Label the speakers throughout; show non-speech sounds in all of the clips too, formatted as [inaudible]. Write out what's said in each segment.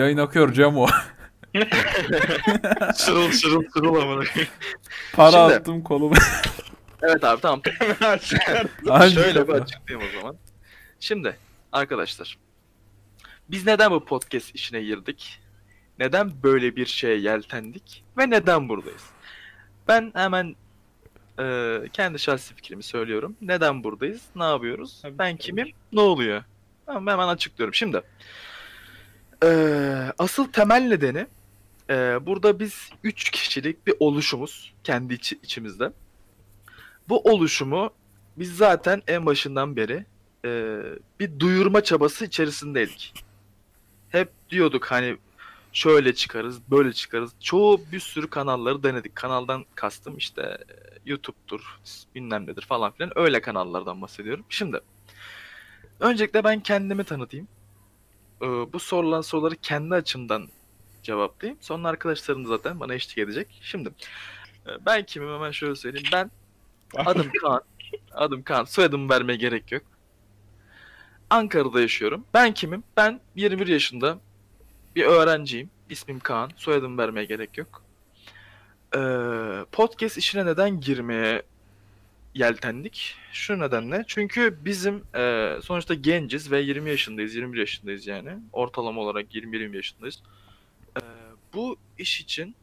Speaker 1: Yayın akıyor Cemo.
Speaker 2: Şırıl [laughs] şırıl şırıl amına koyayım.
Speaker 1: Para
Speaker 2: Şimdi-
Speaker 1: attım koluma. [laughs]
Speaker 2: Evet abi tamam. [laughs] Şöyle bir açıklayayım o zaman. Şimdi arkadaşlar. Biz neden bu podcast işine girdik? Neden böyle bir şeye yeltendik? Ve neden buradayız? Ben hemen e, kendi şahsi fikrimi söylüyorum. Neden buradayız? Ne yapıyoruz?
Speaker 3: Tabii,
Speaker 2: ben
Speaker 3: tabii.
Speaker 2: kimim? Ne oluyor? Tamam hemen açıklıyorum. Şimdi e, asıl temel nedeni e, burada biz 3 kişilik bir oluşumuz kendi içi- içimizde. Bu oluşumu biz zaten en başından beri e, bir duyurma çabası içerisindeydik. Hep diyorduk hani şöyle çıkarız, böyle çıkarız. Çoğu bir sürü kanalları denedik. Kanaldan kastım işte e, YouTube'dur, bilmem nedir falan filan. Öyle kanallardan bahsediyorum. Şimdi öncelikle ben kendimi tanıtayım. E, bu sorulan soruları kendi açımdan cevaplayayım. Sonra arkadaşlarım da zaten bana eşlik edecek. Şimdi e, ben kimim hemen şöyle söyleyeyim. Ben Adım [laughs] Kaan. Adım Kaan. Soyadımı vermeye gerek yok. Ankara'da yaşıyorum. Ben kimim? Ben 21 yaşında bir öğrenciyim. İsmim Kaan. Soyadımı vermeye gerek yok. Ee, podcast işine neden girmeye yeltendik? Şu nedenle. Çünkü bizim e, sonuçta genciz ve 20 yaşındayız. 21 yaşındayız yani. Ortalama olarak 20-20 yaşındayız. Ee, bu iş için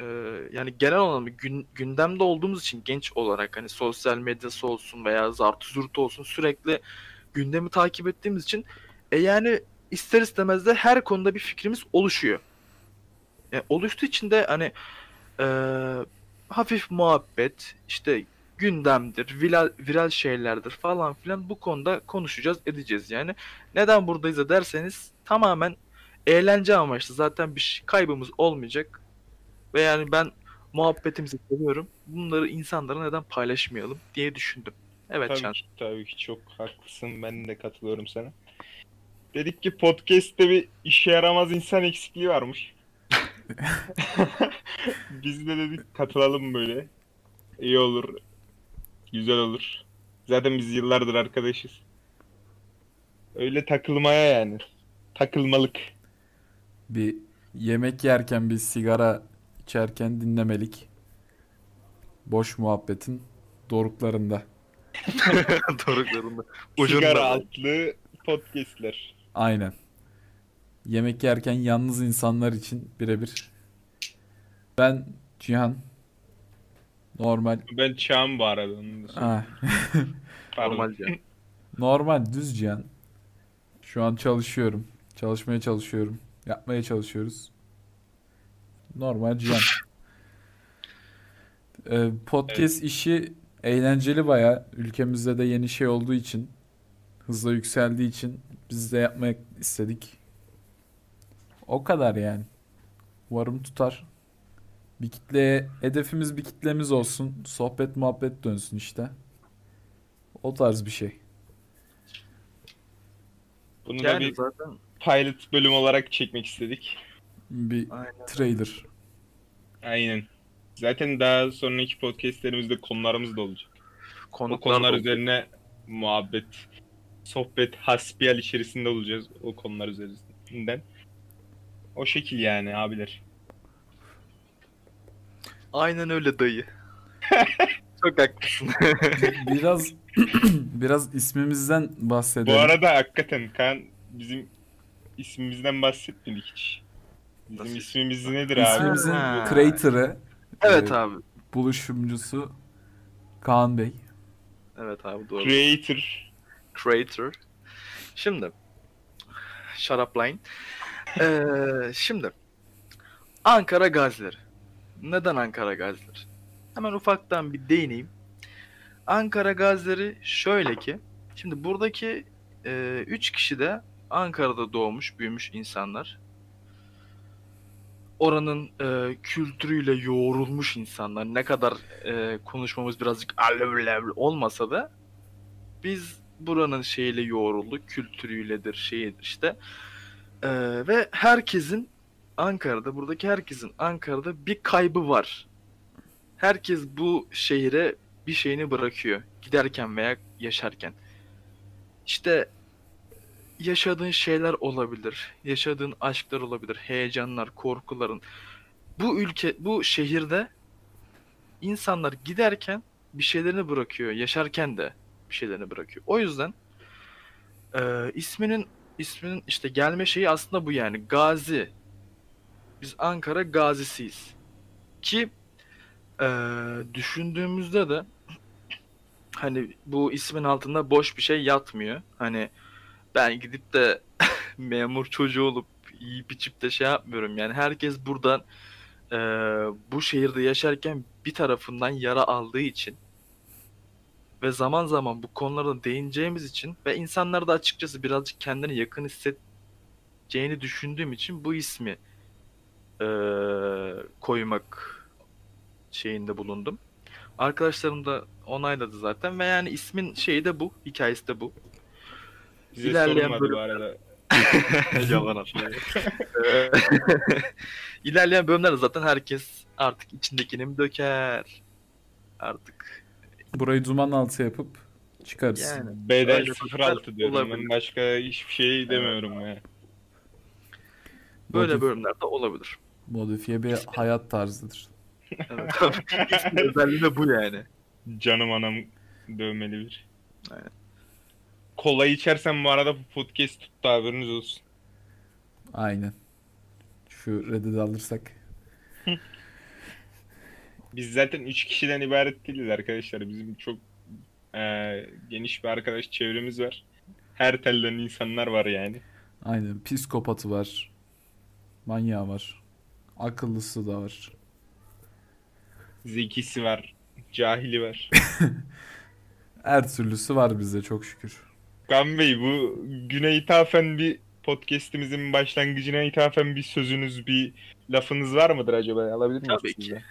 Speaker 2: e, yani genel olarak gün, gündemde olduğumuz için genç olarak hani sosyal medyası olsun veya zartı zurtu olsun sürekli gündemi takip ettiğimiz için e yani ister istemez de her konuda bir fikrimiz oluşuyor. Yani oluştuğu için de hani e, hafif muhabbet işte gündemdir, viral, viral şeylerdir falan filan bu konuda konuşacağız, edeceğiz yani. Neden buradayız da derseniz tamamen eğlence amaçlı zaten bir şey- kaybımız olmayacak. Ve yani ben muhabbetimizi seviyorum. Bunları insanlara neden paylaşmayalım diye düşündüm. Evet
Speaker 3: Tabii
Speaker 2: Can.
Speaker 3: ki, tabii ki çok haklısın. Ben de katılıyorum sana. Dedik ki podcast'te bir işe yaramaz insan eksikliği varmış. [laughs] [laughs] Biz de dedik katılalım böyle. İyi olur. Güzel olur. Zaten biz yıllardır arkadaşız. Öyle takılmaya yani. Takılmalık.
Speaker 1: Bir yemek yerken bir sigara içerken dinlemelik. Boş muhabbetin doruklarında. [laughs]
Speaker 2: Doruklarında.
Speaker 3: Sigara altlı podcast'ler.
Speaker 1: Aynen. Yemek yerken yalnız insanlar için birebir. Ben Cihan. Normal.
Speaker 3: Ben Çağım bu arada. Onu da söyleyeyim.
Speaker 1: Ha, [laughs]
Speaker 3: Pardon.
Speaker 2: Normal Can.
Speaker 1: normal düz Cihan. Şu an çalışıyorum. Çalışmaya çalışıyorum. Yapmaya çalışıyoruz. Normal Cihan. [laughs] Ee, podcast işi eğlenceli baya. Ülkemizde de yeni şey olduğu için, hızla yükseldiği için biz de yapmak istedik. O kadar yani. Umarım tutar. Bir kitleye, hedefimiz bir kitlemiz olsun. Sohbet muhabbet dönsün işte. O tarz bir şey.
Speaker 3: Bunu da bir
Speaker 2: zaten
Speaker 3: pilot bölüm olarak çekmek istedik.
Speaker 1: Bir
Speaker 2: aynen.
Speaker 1: trailer.
Speaker 3: Aynen. Zaten daha sonraki podcastlerimizde konularımız da olacak. O
Speaker 2: konuklar
Speaker 3: konular
Speaker 2: da-
Speaker 3: üzerine muhabbet, sohbet, hasbihal içerisinde olacağız o konular üzerinden. O şekil yani abiler.
Speaker 2: Aynen öyle dayı. [laughs] Çok haklısın. [laughs]
Speaker 1: Biraz [clears throat] biraz ismimizden
Speaker 3: Bu
Speaker 1: bahsedelim.
Speaker 3: arada hakikaten Kaan bizim ismimizden bahsetmedik hiç. Bizim
Speaker 2: Nasıl?
Speaker 3: ismimiz nedir abi?
Speaker 1: İsmimizin
Speaker 2: Ha.
Speaker 1: creator'ı,
Speaker 2: evet
Speaker 1: e,
Speaker 2: abi.
Speaker 1: buluşumcusu Kaan Bey.
Speaker 2: Evet abi doğru.
Speaker 3: Creator.
Speaker 2: Creator. Şimdi. Shut up line. Ee, şimdi. Ankara Gazileri. Neden Ankara Gazileri? Hemen ufaktan bir değineyim. Ankara Gazileri şöyle ki. Şimdi buradaki 3 kişi de Ankara'da doğmuş, büyümüş insanlar. Oranın e, kültürüyle yoğrulmuş insanlar. Ne kadar e, konuşmamız birazcık olmasa da biz buranın şeyiyle yoğrulduk. Kültürüyledir, şeyidir işte. Ee, ve herkesin Ankara'da, buradaki herkesin Ankara'da bir kaybı var. Herkes bu şehire bir şeyini bırakıyor. Giderken veya yaşarken. İşte yaşadığın şeyler olabilir. Yaşadığın aşklar olabilir. Heyecanlar, korkuların. Bu ülke, bu şehirde insanlar giderken bir şeylerini bırakıyor. Yaşarken de bir şeylerini bırakıyor. O yüzden e, isminin isminin işte gelme şeyi aslında bu yani. Gazi. Biz Ankara gazisiyiz. Ki e, düşündüğümüzde de hani bu ismin altında boş bir şey yatmıyor. Hani ben gidip de [laughs] memur çocuğu olup yiyip içip de şey yapmıyorum. Yani herkes buradan e, bu şehirde yaşarken bir tarafından yara aldığı için ve zaman zaman bu konulara değineceğimiz için ve insanlar da açıkçası birazcık kendini yakın hissedeceğini düşündüğüm için bu ismi e, koymak şeyinde bulundum. Arkadaşlarım da onayladı zaten ve yani ismin şeyi de bu, hikayesi de bu.
Speaker 3: Bize
Speaker 2: İlerleyen bölüm-
Speaker 3: bu arada. [laughs]
Speaker 2: Yalan. Ee, [laughs] İlerleyen bölümlerde zaten herkes artık içindekini mi döker? Artık
Speaker 1: Burayı duman altı yapıp çıkarız.
Speaker 2: yani.
Speaker 3: Bedel
Speaker 2: Öyle
Speaker 3: 06 diyorum. Ben başka hiçbir şey demiyorum ya.
Speaker 2: Böyle bölümlerde olabilir.
Speaker 1: Modifiye bir hayat tarzıdır.
Speaker 2: Evet. Özelliği de bu yani.
Speaker 3: Canım anam dövmeli bir.
Speaker 2: Aynen.
Speaker 3: Kola içersen bu arada bu podcast tuttu haberiniz olsun.
Speaker 1: Aynen. Şu Reddit'i alırsak. [laughs]
Speaker 3: Biz zaten 3 kişiden ibaret değiliz arkadaşlar. Bizim çok eee, geniş bir arkadaş çevremiz var. Her telden insanlar var yani.
Speaker 1: Aynen. Psikopatı var. Manyağı var. Akıllısı da var.
Speaker 3: Zekisi var. Cahili var. [laughs]
Speaker 1: Her türlüsü var bizde çok şükür.
Speaker 3: Kan Bey bu güne ithafen bir podcast'imizin başlangıcına ithafen bir sözünüz, bir lafınız var mıdır acaba? Alabilir miyiz
Speaker 2: Tabii ki.
Speaker 3: sizden?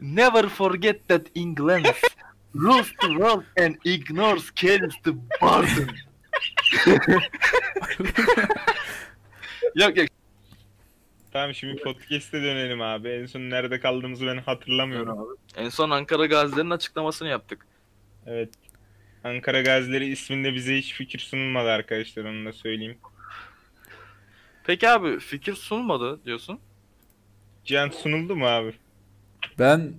Speaker 2: Never forget that England [laughs] rules the world and ignores carries the burden. [laughs] yok yok.
Speaker 3: Tamam şimdi podcast'e dönelim abi. En son nerede kaldığımızı ben hatırlamıyorum.
Speaker 2: En son Ankara Gazilerinin açıklamasını yaptık.
Speaker 3: Evet. Ankara Gazileri isminde bize hiç fikir sunulmadı arkadaşlar onu da söyleyeyim.
Speaker 2: Peki abi fikir sunmadı diyorsun.
Speaker 3: Cihan sunuldu mu abi?
Speaker 1: Ben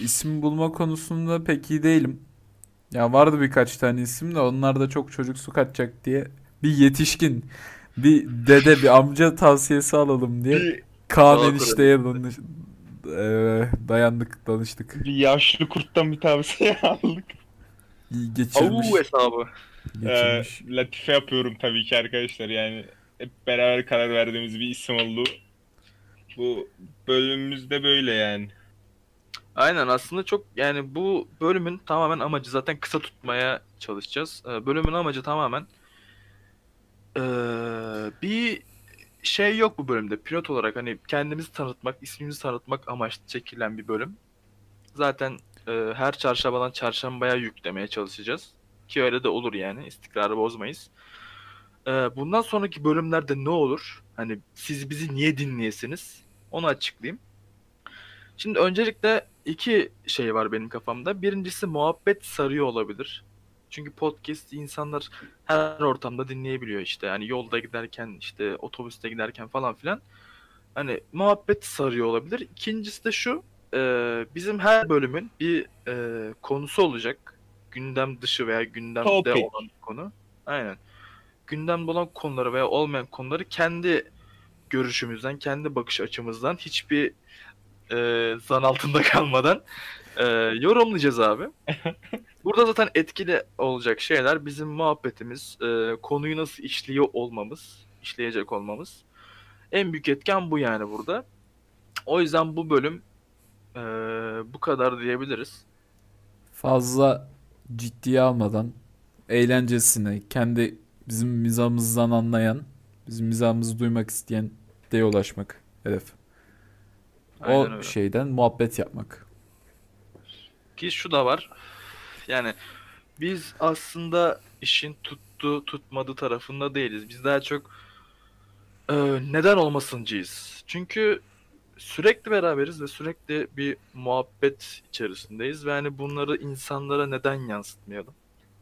Speaker 1: isim bulma konusunda pek iyi değilim. Ya vardı birkaç tane isim de onlar da çok çocuksu kaçacak diye bir yetişkin, bir dede, bir amca tavsiyesi alalım diye Kaan enişteye danış Eee, dayandık, danıştık.
Speaker 3: bir yaşlı kurttan bir tavsiye [laughs] aldık.
Speaker 1: İyi Geçirmiş,
Speaker 2: Avu hesabı.
Speaker 3: Ee,
Speaker 1: geçirmiş.
Speaker 3: latife yapıyorum tabii ki arkadaşlar yani hep beraber karar verdiğimiz bir isim oldu. Bu bölümümüzde böyle yani.
Speaker 2: Aynen aslında çok yani bu bölümün tamamen amacı zaten kısa tutmaya çalışacağız. Ee, bölümün amacı tamamen ee, bir şey yok bu bölümde. Pilot olarak hani kendimizi tanıtmak, ismimizi tanıtmak amaçlı çekilen bir bölüm. Zaten ee, her çarşambadan çarşambaya yüklemeye çalışacağız. Ki öyle de olur yani. istikrarı bozmayız. Ee, bundan sonraki bölümlerde ne olur? Hani siz bizi niye dinleyesiniz? Onu açıklayayım. Şimdi öncelikle iki şey var benim kafamda. Birincisi muhabbet sarıyor olabilir. Çünkü podcast insanlar her ortamda dinleyebiliyor işte. Yani yolda giderken işte otobüste giderken falan filan. Hani muhabbet sarıyor olabilir. İkincisi de şu. e, bizim her bölümün bir e, konusu olacak. Gündem dışı veya gündemde
Speaker 3: Topic.
Speaker 2: olan konu. Aynen. Gündemde olan konuları veya olmayan konuları kendi görüşümüzden, kendi bakış açımızdan hiçbir e, zan altında [laughs] kalmadan e, yorumlayacağız abi. [laughs] Burada zaten etkili olacak şeyler bizim muhabbetimiz, e, konuyu nasıl işliyor olmamız, işleyecek olmamız. En büyük etken bu yani burada. O yüzden bu bölüm e, bu kadar diyebiliriz.
Speaker 1: Fazla ciddiye almadan eğlencesine, kendi bizim mizahımızdan anlayan, bizim mizahımızı duymak isteyen de ulaşmak hedef.
Speaker 2: Aynen
Speaker 1: O
Speaker 2: öyle.
Speaker 1: şeyden muhabbet yapmak.
Speaker 2: Ki şu da var. Yani biz aslında işin tuttu tutmadı tarafında değiliz. Biz daha çok e, neden olmasıncıyız. Çünkü sürekli beraberiz ve sürekli bir muhabbet içerisindeyiz. Ve hani bunları insanlara neden yansıtmayalım?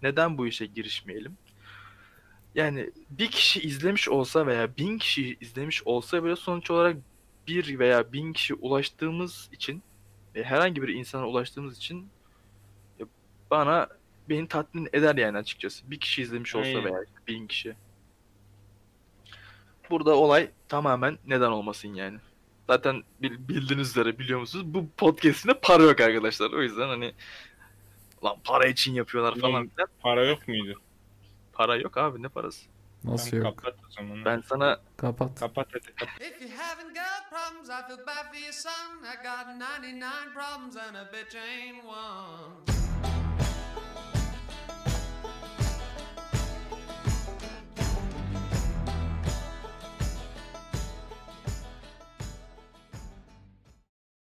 Speaker 2: Neden bu işe girişmeyelim? yani bir kişi izlemiş olsa veya bin kişi izlemiş olsa bile sonuç olarak bir veya bin kişi ulaştığımız için ve herhangi bir insana ulaştığımız için bana beni tatmin eder yani açıkçası. Bir kişi izlemiş olsa
Speaker 3: Aynen.
Speaker 2: veya bin kişi. Burada olay tamamen neden olmasın yani. Zaten bil- bildiğiniz üzere biliyor musunuz? Bu podcast'inde para yok arkadaşlar. O yüzden hani lan para için yapıyorlar falan filan.
Speaker 3: Para yok muydu?
Speaker 2: Para yok abi ne parası?
Speaker 1: Nasıl
Speaker 3: Tamam,
Speaker 1: yok?
Speaker 3: Kapat o zaman.
Speaker 2: Ben sana
Speaker 1: Kapat.
Speaker 3: Kapat hadi kapat.
Speaker 4: If you haven't got problems, I feel bad for your son. I got 99 problems and a bitch ain't one.